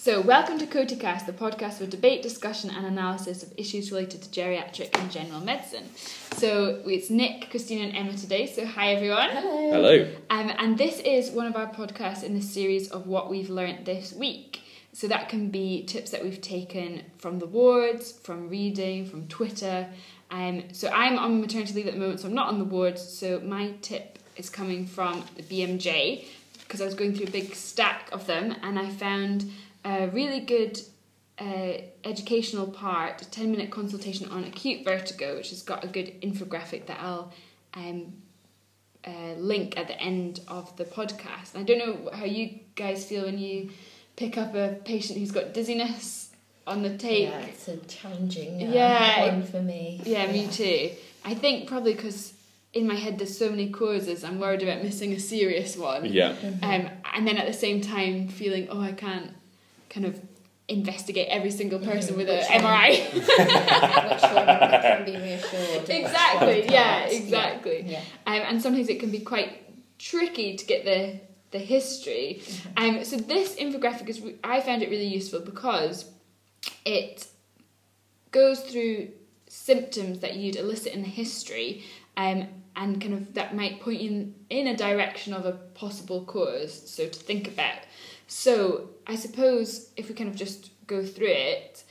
So, welcome to COTICast, the podcast for debate, discussion, and analysis of issues related to geriatric and general medicine. So, it's Nick, Christina, and Emma today. So, hi everyone. Hello. Hello. Um, and this is one of our podcasts in the series of what we've learnt this week. So, that can be tips that we've taken from the wards, from reading, from Twitter. Um, so, I'm on maternity leave at the moment, so I'm not on the wards. So, my tip is coming from the BMJ because I was going through a big stack of them and I found a really good uh, educational part, a 10 minute consultation on acute vertigo, which has got a good infographic that I'll um, uh, link at the end of the podcast. I don't know how you guys feel when you pick up a patient who's got dizziness on the take. Yeah, it's a challenging uh, Yeah. one for me. Yeah, me too. I think probably because in my head there's so many causes, I'm worried about missing a serious one. Yeah. Um, and then at the same time feeling, oh, I can't kind of investigate every single person with an? MRI. Which one can be reassured? exactly. Yeah. Exactly. Yeah. Um, and sometimes it can be quite tricky to get the the history. Um, so this infographic is I found it really useful because it goes through symptoms that you'd elicit in the history, um, and kind of that might point in in a direction of a possible cause. So to think about. So I suppose if we kind of just go through it,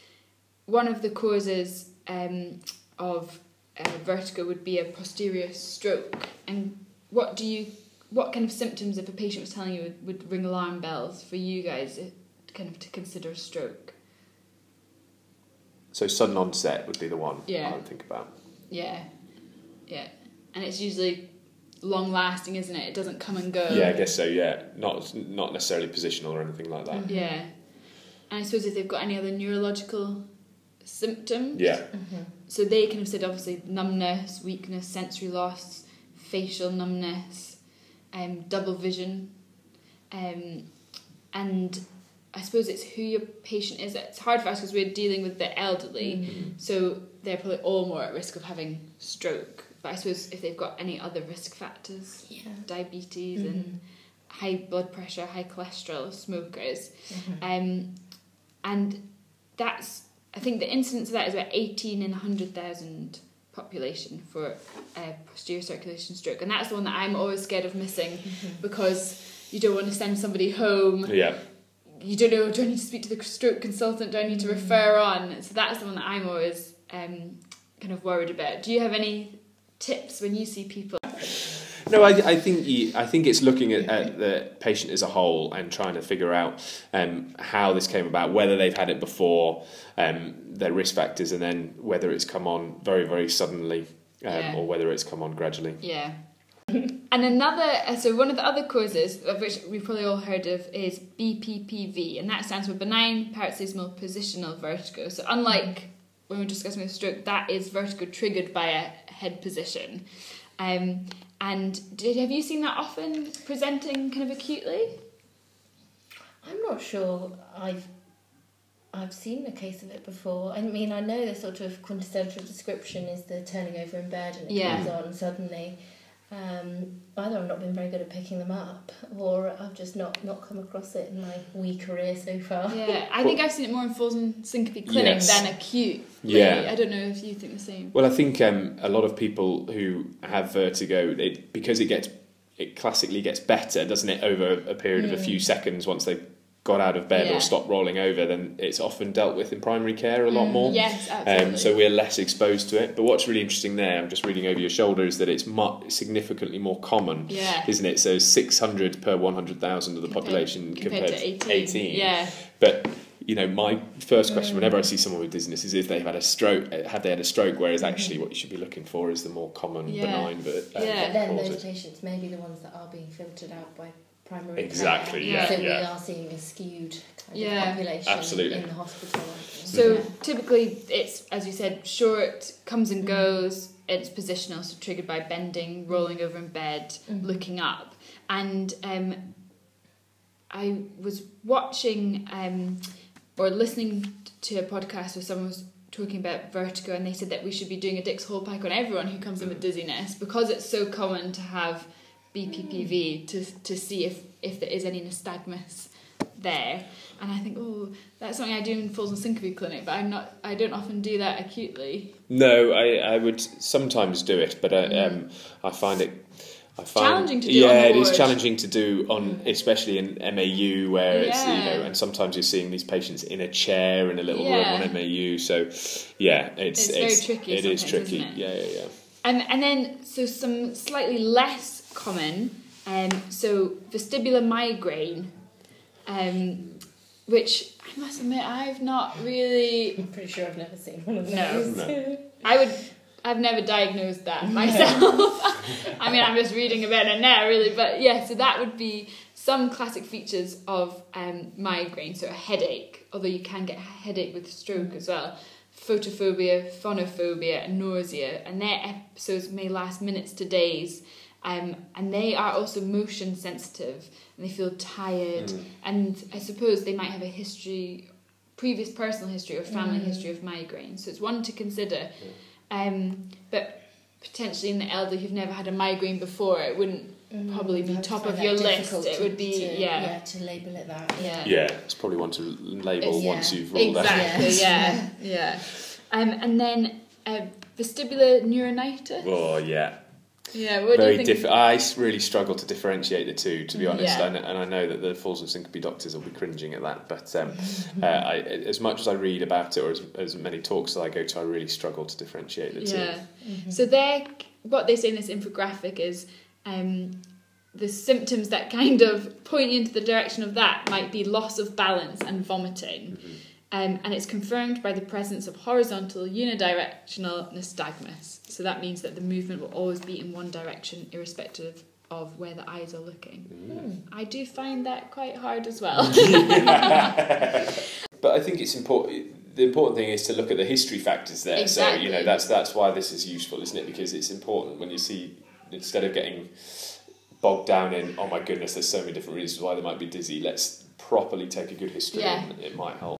one of the causes um, of uh, vertigo would be a posterior stroke. And what do you, what kind of symptoms, if a patient was telling you, would, would ring alarm bells for you guys, uh, kind of to consider a stroke? So sudden onset would be the one Yeah. I would think about. Yeah, yeah, and it's usually long lasting, isn't it? It doesn't come and go. Yeah, I guess so. Yeah, not not necessarily positional or anything like that. Yeah, and I suppose if they've got any other neurological symptoms, Yeah, So they can have said obviously numbness, weakness, sensory loss, facial numbness, um, double vision, um, and I suppose it's who your patient is. It's hard for us because we're dealing with the elderly, so they're probably all more at risk of having stroke. But I suppose if they've got any other risk factors, Yeah. diabetes and high blood pressure, high cholesterol, smokers, Mm-hmm. um, and that's I think the incidence of that is about eighteen in hundred thousand population for uh, posterior circulation stroke, and that's the one that I'm always scared of missing because you don't want to send somebody home. yeah. You don't know. Do I need to speak to the stroke consultant? Do I need to refer on? So that's the one that I'm always um, kind of worried about. Do you have any tips when you see people? No, I, I think you, I think it's looking at, at the patient as a whole and trying to figure out um, how this came about, whether they've had it before, um, their risk factors, and then whether it's come on very very suddenly um, Yeah. or whether it's come on gradually. Yeah. and another, uh, so one of the other causes, of which we've probably all heard of, is BPPV, and that stands for benign paroxysmal positional vertigo. So, unlike when we're discussing with stroke, that is vertigo triggered by a head position. Um, and did have you seen that often presenting kind of acutely? I'm not sure I've I've seen a case of it before. I mean, I know the sort of quintessential description is the turning over in bed and it Yeah. comes on suddenly. Um, either I've not been very good at picking them up, or I've just not not come across it in my wee career so far. Yeah, I think I've seen it more in falls and syncope clinic Yes. than acute. Yeah. really. I don't know if you think the same. Well, I think um, a lot of people who have vertigo, it, because it gets it classically gets better, doesn't it, over a period of a few seconds once they've got out of bed Yeah. or stopped rolling over, then it's often dealt with in primary care a lot more. Yes, absolutely. Um, so we're less exposed to it. But what's really interesting there, I'm just reading over your shoulder, is that it's mu- significantly more common, Yeah. isn't it? So 600 per 100,000 of the Compared- population compared to 18. 18. Yeah. But you know, my first question whenever I see someone with dizziness is if they've had a stroke, uh, had they had a stroke? Whereas actually, what you should be looking for is the more common Yeah. benign ver- uh, Yeah. But then those patients may be the ones that are being filtered out by primary Exactly, care. yeah, So we are seeing a skewed kind Yeah. of population Absolutely. in the hospital. So Yeah. typically, it's as you said, short, comes and goes. It's positional, so triggered by bending, rolling over in bed, looking up, and um, I was watching um, or listening to a podcast where someone was talking about vertigo, and they said that we should be doing a Dix-Hallpike on everyone who comes in with dizziness because it's so common to have BPPV to to see if if there is any nystagmus there. And I think, oh, that's something I do in Falls and Syncope clinic, but I'm not. I don't often do that acutely. No, I, I would sometimes do it, but I, um, I find it. I find, Challenging to do Yeah, it is challenging to do on, especially in MAU, where it's you know, and sometimes you're seeing these patients in a chair in a little Yeah. room on MAU. So, yeah, it's It's very tricky It is tricky. it? Yeah, yeah, yeah. Um, and then, so some slightly less common, um, so vestibular migraine, um, which I must admit I've not really. I'm pretty sure I've never seen one of those. No. I would. I've never diagnosed that myself. I mean, I'm just reading about it now, really. But yeah, so that would be some classic features of um, migraine. So a headache, although you can get a headache with stroke as well. Photophobia, phonophobia, and nausea, and their episodes may last minutes to days. Um, and they are also motion sensitive, and they feel tired. Mm. And I suppose they might have a history, previous personal history or family Mm. history of migraine. So it's one to consider. Um, but potentially in the elderly who've never had a migraine before, it wouldn't Mm, Probably be I top of that your list. difficult It would be- to, yeah. to label it that. Yeah. Yeah, it's probably one to label It's- once you've ruled out. Exactly. Yes. Yeah. Yeah. Um, and then uh, vestibular neuronitis. Oh yeah, Yeah. What very different. I s- really struggle to differentiate the two, to be Mm, honest. yeah. And, and I know that the Falls of Syncope doctors will be cringing at that. But um, uh, I, as much as I read about it, or as, as many talks that I go to, I really struggle to differentiate the two. Yeah. Mhm. So they what they say in this infographic is um, the symptoms that kind of point you into the direction of that might be loss of balance and vomiting. Mhm. Um, and it's confirmed by the presence of horizontal unidirectional nystagmus. So that means that the movement will always be in one direction, irrespective of where the eyes are looking. Mm. I do find that quite hard as well. But I think it's important. The important thing is to look at the history factors there. So you know that's that's why this is useful, isn't it? Because it's important when you see instead of getting bogged down in oh my goodness, there's so many different reasons why they might be dizzy. Let's properly take a good history, Yeah. and it might help.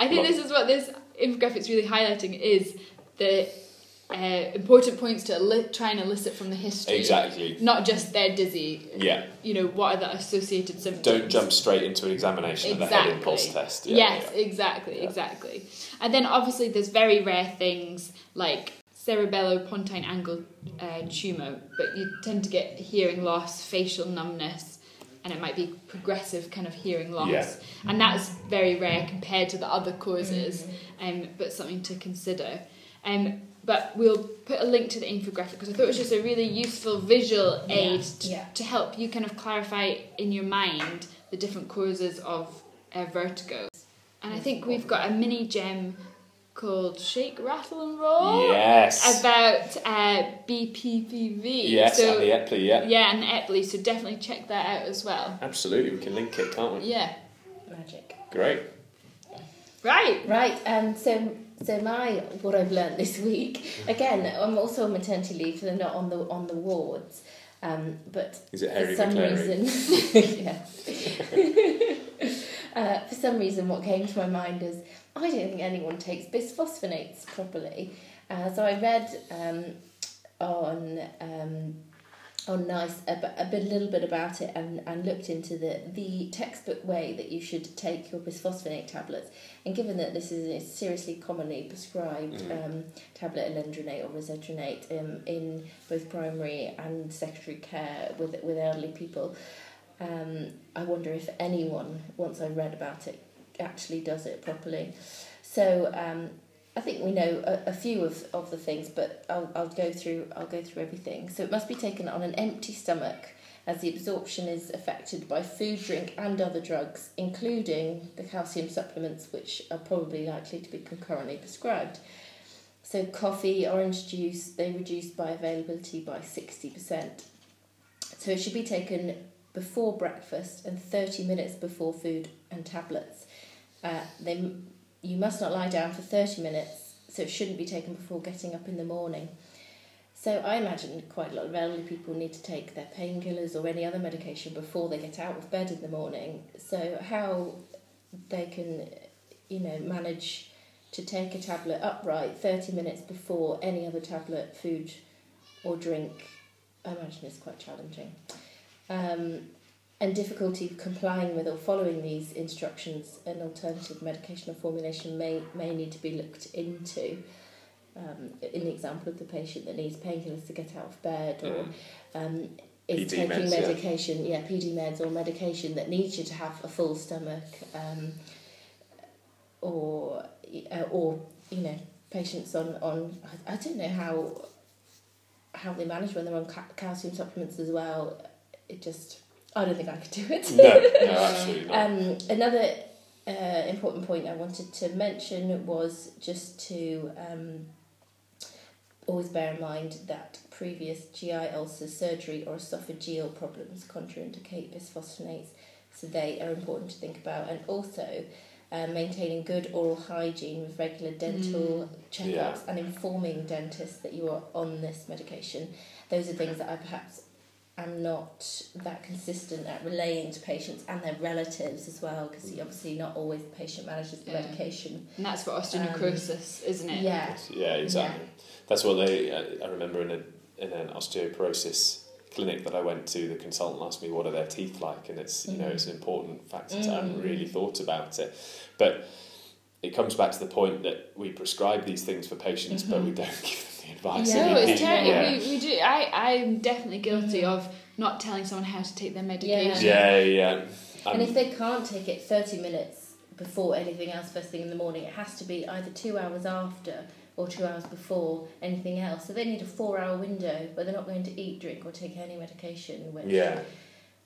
I think this is what this infographic's really highlighting is the uh, important points to try and elicit from the history. Exactly. Not just they're dizzy. Yeah. You know, what are the associated symptoms? Don't jump straight into an examination of the head impulse test. Yeah, yes, yeah. exactly, Yeah. exactly. And then obviously there's very rare things like cerebellopontine angle uh, tumour, but you tend to get hearing loss, facial numbness, and it might be progressive kind of hearing loss. Yeah. And that's very rare compared to the other causes, um, but something to consider. Um, but we'll put a link to the infographic because I thought it was just a really useful visual aid to, Yeah. to help you kind of clarify in your mind the different causes of uh, vertigo. And I think we've got a mini gem called Shake, Rattle and Roll Yes. about uh, BPPV. yes, so, and the Epley, yeah. yeah, and Epley, so definitely check that out as well. Absolutely, we can link it, can't we? Yeah. Magic. Great. Right. Right, um, so so my what I've learned this week again. I'm also on maternity leave, so not on the on the wards. Um, but Is it for some McClary? reason, yeah. uh, for some reason, what came to my mind is I don't think anyone takes bisphosphonates properly. Uh, so I read um, on um, on NICE a, a bit a little bit about it and, and looked into the the textbook way that you should take your bisphosphonate tablets. And given that this is a seriously commonly prescribed Mm. um, tablet, alendronate or risedronate, um, in both primary and secondary care with with elderly people, um, I wonder if anyone, once I read about it, actually does it properly. So um, I think we know a, a few of, of the things, but I'll, I'll go through I'll go through everything. So it must be taken on an empty stomach, as the absorption is affected by food, drink, and other drugs, including the calcium supplements, which are probably likely to be concurrently prescribed. So coffee, orange juice, they reduce bioavailability by sixty percent. So it should be taken before breakfast and thirty minutes before food and tablets. Uh, they you must not lie down for 30 minutes, so it shouldn't be taken before getting up in the morning. So I imagine quite a lot of elderly people need to take their painkillers or any other medication before they get out of bed in the morning. So how they can, you know, manage to take a tablet upright 30 minutes before any other tablet, food or drink, I imagine is quite challenging. Um, and difficulty complying with or following these instructions, an alternative medication or formulation may, may need to be looked into. Um, in the example of the patient that needs painkillers to get out of bed or Mm. um, is PD taking meds, yeah. medication, yeah. PD meds or medication that needs you to have a full stomach, um, or uh, or you know patients on on I, I don't know how how they manage when they're on ca- calcium supplements as well. It just I don't think I could do it. No, no, absolutely not. Um, another uh, important point I wanted to mention was just to um, always bear in mind that previous GI ulcers, surgery, or esophageal problems contraindicate bisphosphonates, so they are important to think about. And also, uh, maintaining good oral hygiene with regular dental checkups Yeah. and informing dentists that you are on this medication. Those are things that I perhaps am not that consistent at relaying to patients and their relatives as well, because obviously not always the patient manages the Yeah. medication. And that's for osteonecrosis, isn't it? Yeah. Yeah, exactly. That's what they. uh, I remember in a in an osteoporosis clinic that I went to, the consultant asked me what are their teeth like, and it's you know it's an important factor. I hadn't Mm. really thought about it, but it comes back to the point that we prescribe these things for patients, but we Mhm. don't give them the advice. Yeah. No, it's need. terrible. Yeah. We, we do. I I'm definitely guilty Mhm. of not telling someone how to take their medication. Yeah, yeah. and Um, if they can't take it 30 minutes before anything else first thing in the morning, it has to be either two hours after or two hours before anything else. So they need a four hour window where they're not going to eat, drink, or take any medication. Which yeah,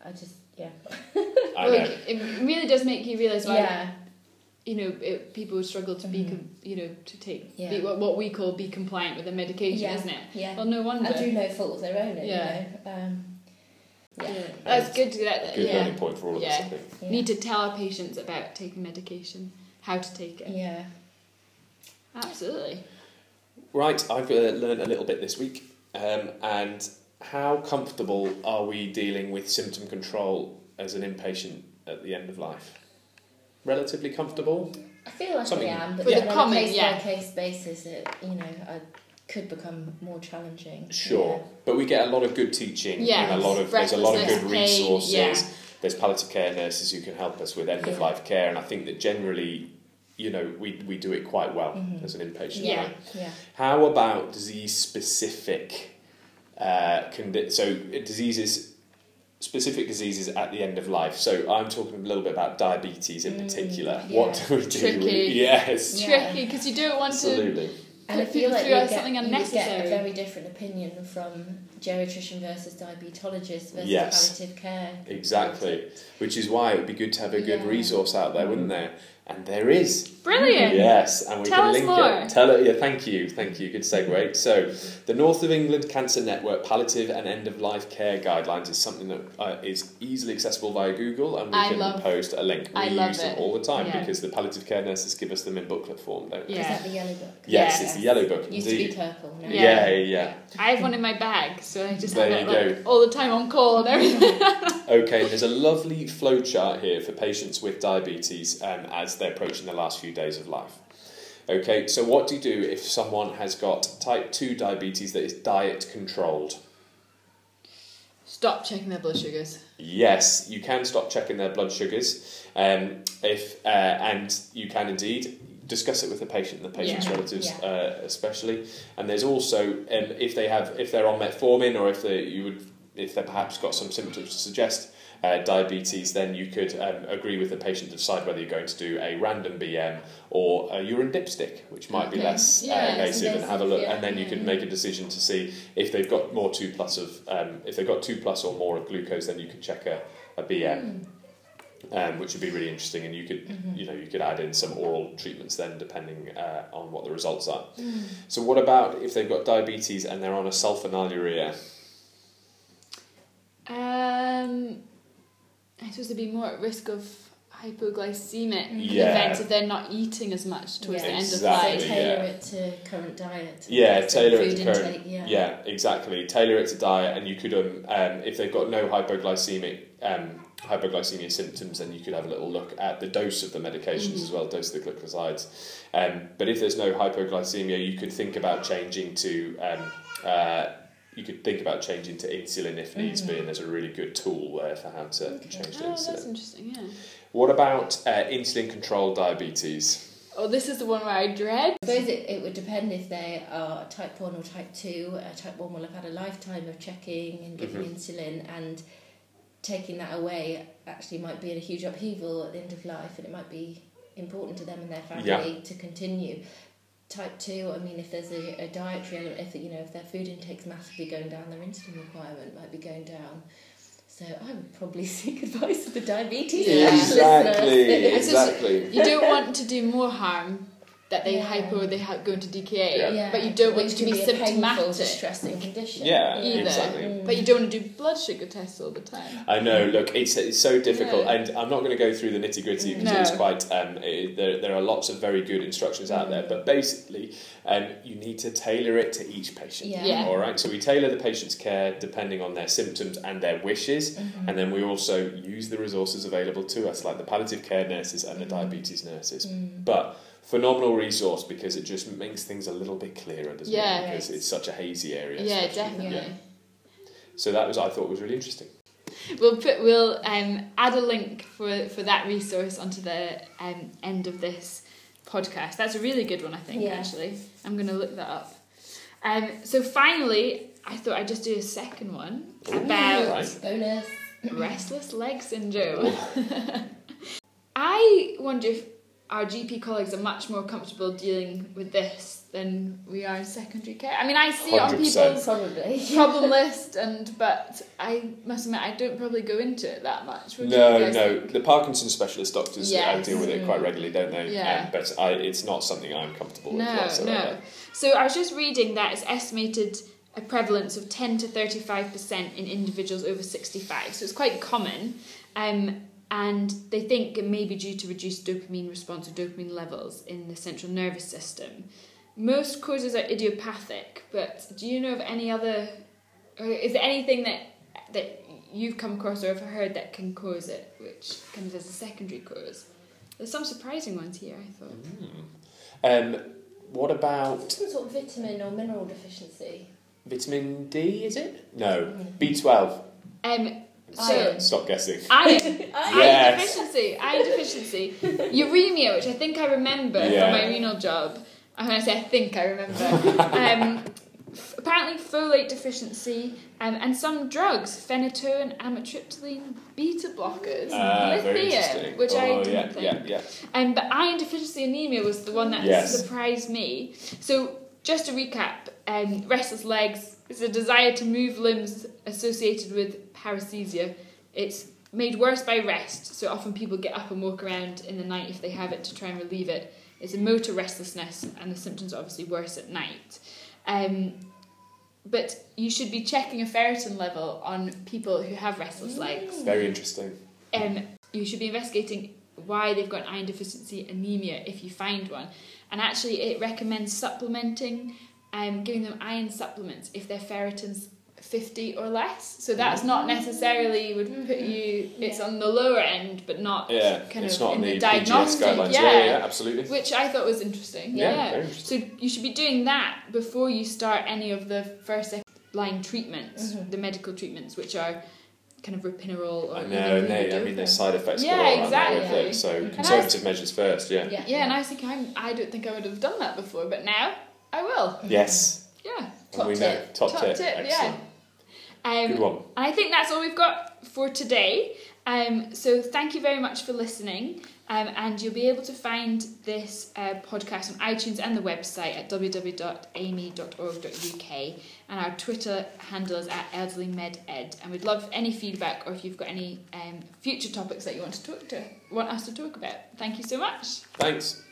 I just, yeah. I Well, know. it, it really does make you realise why Yeah. You know it, people struggle to be com- you know to take Yeah. be, what, what we call be compliant with the medication, Yeah. isn't it? Yeah. Well, no wonder. And through no fault of their own, Yeah. you know. Um, yeah. Yeah. That's good to get. Good yeah. learning point for all of us. I think. Yeah. Need to tell our patients about taking medication, how to take it. Yeah. Absolutely. Right, I've uh, learned a little bit this week. Um, and how comfortable are we dealing with symptom control as an inpatient at the end of life? Relatively comfortable? I feel like Something- I am, but For the on a case yeah. by case basis, it you know, I could become more challenging. Sure. But we get a lot of good teaching Yeah, and a lot of there's a lot of good breathlessness, pain, resources. yeah. There's palliative care nurses who can help us with end of life care and I think that generally, you know, we, we do it quite well Mhm. as an inpatient. Yeah. right? Yeah. How about disease specific uh, condi- so diseases specific diseases at the end of life. So I'm talking a little bit about diabetes in Mm, particular. yeah. What do we do? Tricky. with- Yes, Yeah. Tricky because you don't want to. absolutely. And I Put feel like you as get, something you get a unnecessary. very different opinion from geriatrician versus diabetologist versus Yes. palliative care. Exactly. Which is why it would be good to have a good Yeah. resource out there, wouldn't there? And there is. Brilliant. Yes, and we Tell can us link more. it. Tell it. Yeah, thank you, thank you. Good segue. So, the North of England Cancer Network Palliative and End of Life Care Guidelines is something that uh, is easily accessible via Google, and we I can love- post a link. We I use love them it. all the time Yeah. because the palliative care nurses give us them in booklet form, don't they? Yeah. Is that the yellow book? Yes, Yeah. it's the yellow book. Used to be purple. Now. Yeah, yeah, yeah. I have one in my bag, so I just There have it like, all the time on call and everything. Okay, there's a lovely flow chart here for patients with diabetes um, as they're approaching the last few days of life. Okay, so what do you do if someone has got type 2 diabetes that is diet controlled? Stop checking their blood sugars. Yes, you can stop checking their blood sugars, um, if uh, and you can indeed discuss it with the patient and the patient's Yeah. relatives, Yeah. uh, especially. And there's also um, if they have if they're on metformin or if they you would if they perhaps got some symptoms to suggest uh, diabetes, then you could um, agree with the patient to decide whether you're going to do a random BM or a urine dipstick, which might be less Yeah, uh, it's invasive, and have a look, yeah. and then you could make a decision to see if they've got more two plus of um, if they've got two plus or more of glucose, then you could check a, a BM, um, which would be really interesting, and you could Mhm. you know you could add in some oral treatments then depending uh, on what the results are. Mm. So what about if they've got diabetes and they're on a sulfonylurea? Um, I suppose they'd be more at risk of hypoglycemic Yeah. events if they're not eating as much towards Yeah. the end of Exactly, life. So tailor yeah. it to current diet. Yeah, tailor it to current- intake, Yeah. Yeah, exactly. Tailor it to diet, and you could um, um if they've got no hypoglycemic um hypoglycemia symptoms, then you could have a little look at the dose of the medications as well, dose of the glycosides. Um, but if there's no hypoglycemia, you could think about changing to um, uh, you could think about changing to insulin if needs be, and there's a really good tool there for how to Okay. change to Oh, that's insulin. interesting. Yeah. What about uh, insulin controlled diabetes? Oh, this is the one where I dread. I suppose it, it would depend if they are type 1 or type 2. Uh, type 1 will have had a lifetime of checking and giving Mhm. insulin, and taking that away actually might be a huge upheaval at the end of life, and it might be important to them and their family Yeah. to continue. Type 2, I mean, if there's a, a dietary element, if, you know, if their food intake's massively going down, their insulin requirement might be going down. So I would probably seek advice of the diabetes Yeah. specialist Exactly, just- exactly. You don't want to do more harm that they Yeah. hypo or they ha- go into DKA, Yeah. Yeah. but you don't want it to can be, a painful, symptomatic. distressing condition. Yeah, Either. exactly. Mm. But you don't want to do blood sugar tests all the time. I know. Look, it's, it's so difficult, Yeah. and I'm not going to go through the nitty gritty because No. it's quite. Um, it, there, there are lots of very good instructions out there, but basically, um, you need to tailor it to each patient. Yeah. Yeah. All right. So we tailor the patient's care depending on their symptoms and their wishes, Mhm. and then we also use the resources available to us, like the palliative care nurses and the Mhm. diabetes nurses. Mm. But phenomenal resource because it just makes things a little bit clearer, doesn't Yeah. it? Because it's such a hazy area. Yeah, especially. definitely. Yeah. So that was I thought was really interesting. We'll put we'll um, add a link for, for that resource onto the um, end of this podcast. That's a really good one, I think. Yeah. Actually, I'm going to look that up. Um, so finally, I thought I'd just do a second one Ooh, about right. Bonus. restless leg syndrome. I wonder if our GP colleagues are much more comfortable dealing with this than we are in secondary care. I mean, I see it on people's Probably. problem list, and but I must admit I don't probably go into it that much. No, no. think? The Parkinson's specialist doctors Yes. deal with it quite regularly, don't they? Yeah. Um, but I, it's not something I'm comfortable with No, whatsoever. no. So I was just reading that it's estimated a prevalence of 10 to 35% in individuals over 65. So it's quite common. Um, and they think it may be due to reduced dopamine response or dopamine levels in the central nervous system. Most causes are idiopathic, but do you know of any other, or is there anything that, that you've come across or have heard that can cause it, which comes as a secondary cause? There's some surprising ones here, I thought. Um, what about Some sort of vitamin or mineral deficiency. vitamin D? Is it? No. Mm. B12. Um, so, Iron. Stop guessing. Iron. Yes. Deficiency. Iron deficiency. Uremia, which I think I remember Yeah. from my renal job. And when I say I think I remember. um, f- apparently folate deficiency um, and some drugs, phenytoin, amitriptyline, beta blockers, very lithium, which oh, I didn't yeah, think. yeah, yeah. Um, but iron deficiency anemia was the one that Yes. surprised me. So, just to recap, um, restless legs is a desire to move limbs associated with paresthesia. It's made worse by rest, so often people get up and walk around in the night if they have it to try and relieve it. It's a motor restlessness, and the symptoms are obviously worse at night. Um, but you should be checking a ferritin level on people who have restless legs Very interesting. um, you should be investigating why they've got iron deficiency anemia if you find one. And actually, it recommends supplementing, um, giving them iron supplements if their ferritin's 50 or less. So that's not mm. necessarily would put mm. you, it's Yeah. on the lower end, but not Yeah, kind it's of not in in the the PGS diagnostic. guidelines. yeah. Yeah, yeah, absolutely. Which I thought was interesting. Yeah, Yeah. very interesting. So you should be doing that before you start any of the first line treatments, Mhm. the medical treatments, which are kind of ropinirole or I know, and they, I mean, there's side effects Yeah, galore, aren't there, exactly. with it? So mm-hmm. And I conservative measures first, yeah. Yeah. Yeah, and I was thinking, I'm, I don't think I would have done that before, but now I will. Yes. Mm-hmm. Yeah. Top and we know. tip. Top, Top tip. tip, yeah. Um, Good one. And I think that's all we've got for today. Um, so thank you very much for listening. Um, and you'll be able to find this uh, podcast on iTunes and the website at www.aeme.org.uk. And our Twitter handle is at elderlymed.ed. And we'd love any feedback or if you've got any um, future topics that you want to talk to, want us to talk about. Thank you so much. Thanks.